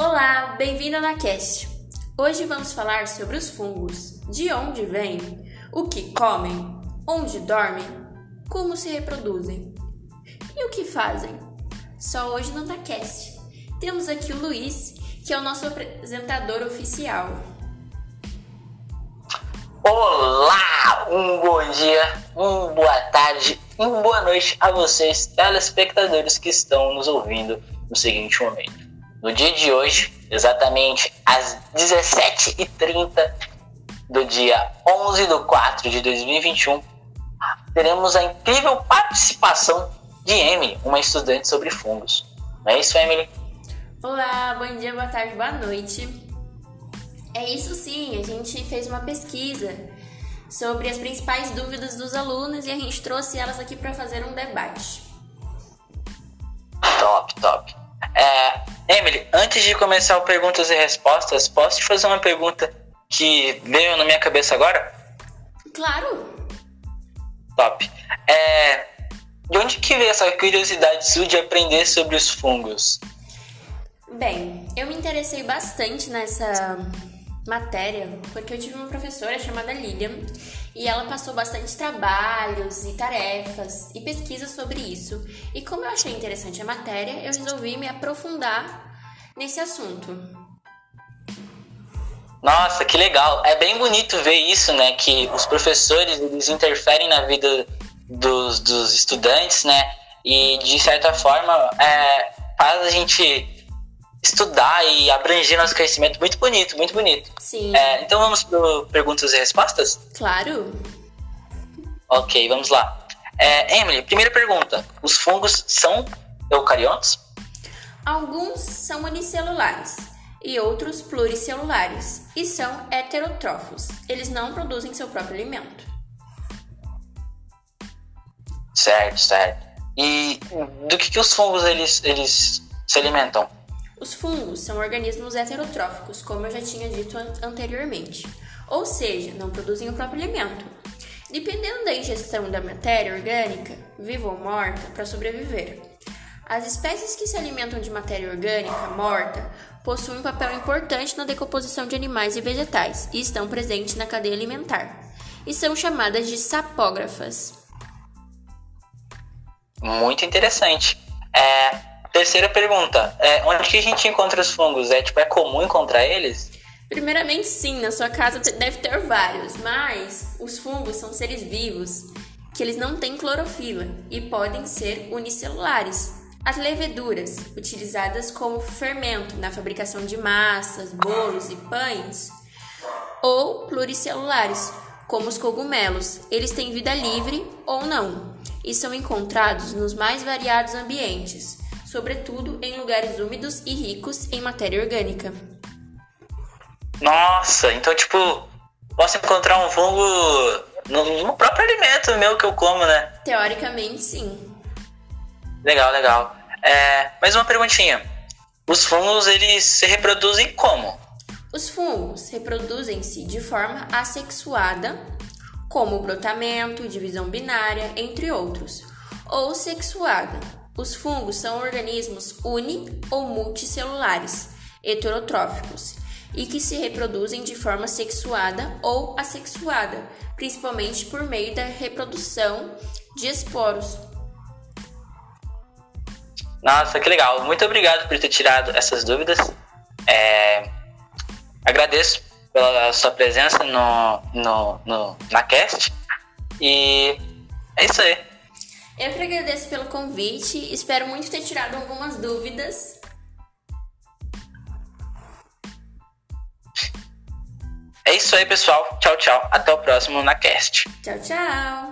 Olá, bem-vindo na Cast. Hoje vamos falar sobre os fungos, de onde vêm, o que comem, onde dormem, como se reproduzem e o que fazem. Só hoje no Cast. Temos aqui o Luiz, que é o nosso apresentador oficial. Olá, um bom dia, uma boa tarde, uma boa noite a vocês, telespectadores que estão nos ouvindo no seguinte momento. No dia de hoje, exatamente às 17h30 do dia 11 de 4 de 2021, teremos a incrível participação de Emily, uma estudante sobre fungos. Não é isso, Emily? Olá, bom dia, boa tarde, boa noite. É isso sim, a gente fez uma pesquisa sobre as principais dúvidas dos alunos e a gente trouxe elas aqui para fazer um debate. Top, top. Antes de começar o perguntas e respostas, posso te fazer uma pergunta que veio na minha cabeça agora? Claro. Top. É, de onde que veio essa curiosidade sua de aprender sobre os fungos? Bem, eu me interessei bastante nessa matéria porque eu tive uma professora chamada Lilian e ela passou bastante trabalhos e tarefas e pesquisas sobre isso. E como eu achei interessante a matéria, eu resolvi me aprofundar nesse assunto. Nossa, que legal! É bem bonito ver isso, né? Que os professores eles interferem na vida dos, dos estudantes, né? E de certa forma é, faz a gente estudar e abranger nosso conhecimento. Muito bonito, muito bonito. Sim. É, então vamos para perguntas e respostas? Claro. Ok, vamos lá. É, Emily, primeira pergunta. Os fungos são eucariontes? Alguns são unicelulares e outros pluricelulares e são heterotrófos. Eles não produzem seu próprio alimento. Certo, certo. E do que, que os fungos eles, eles se alimentam? Os fungos são organismos heterotróficos, como eu já tinha dito an anteriormente, ou seja, não produzem o próprio alimento. Dependendo da ingestão da matéria orgânica, viva ou morta, para sobreviver. As espécies que se alimentam de matéria orgânica morta possuem um papel importante na decomposição de animais e vegetais e estão presentes na cadeia alimentar, e são chamadas de sapógrafas. Muito interessante. É, Terceira pergunta, é, onde que a gente encontra os fungos? É tipo, é comum encontrar eles? Primeiramente sim, na sua casa deve ter vários, mas os fungos são seres vivos que eles não têm clorofila e podem ser unicelulares. As leveduras, utilizadas como fermento na fabricação de massas, bolos e pães, ou pluricelulares, como os cogumelos, eles têm vida livre ou não e são encontrados nos mais variados ambientes, sobretudo em lugares úmidos e ricos em matéria orgânica. Nossa, então tipo, posso encontrar um fungo no, no próprio alimento meu que eu como, né? Teoricamente, sim. Legal, legal. É, mais uma perguntinha. Os fungos, eles se reproduzem como? Os fungos reproduzem-se de forma assexuada, como brotamento, divisão binária, entre outros, ou sexuada, os fungos são organismos uni ou multicelulares, heterotróficos, e que se reproduzem de forma sexuada ou assexuada, principalmente por meio da reprodução de esporos. Nossa, que legal! Muito obrigado por ter tirado essas dúvidas. É... Agradeço pela sua presença no, no, no, na cast. E é isso aí. Eu que agradeço pelo convite, espero muito ter tirado algumas dúvidas. É isso aí, pessoal. Tchau, tchau. Até o próximo na Cast. Tchau, tchau.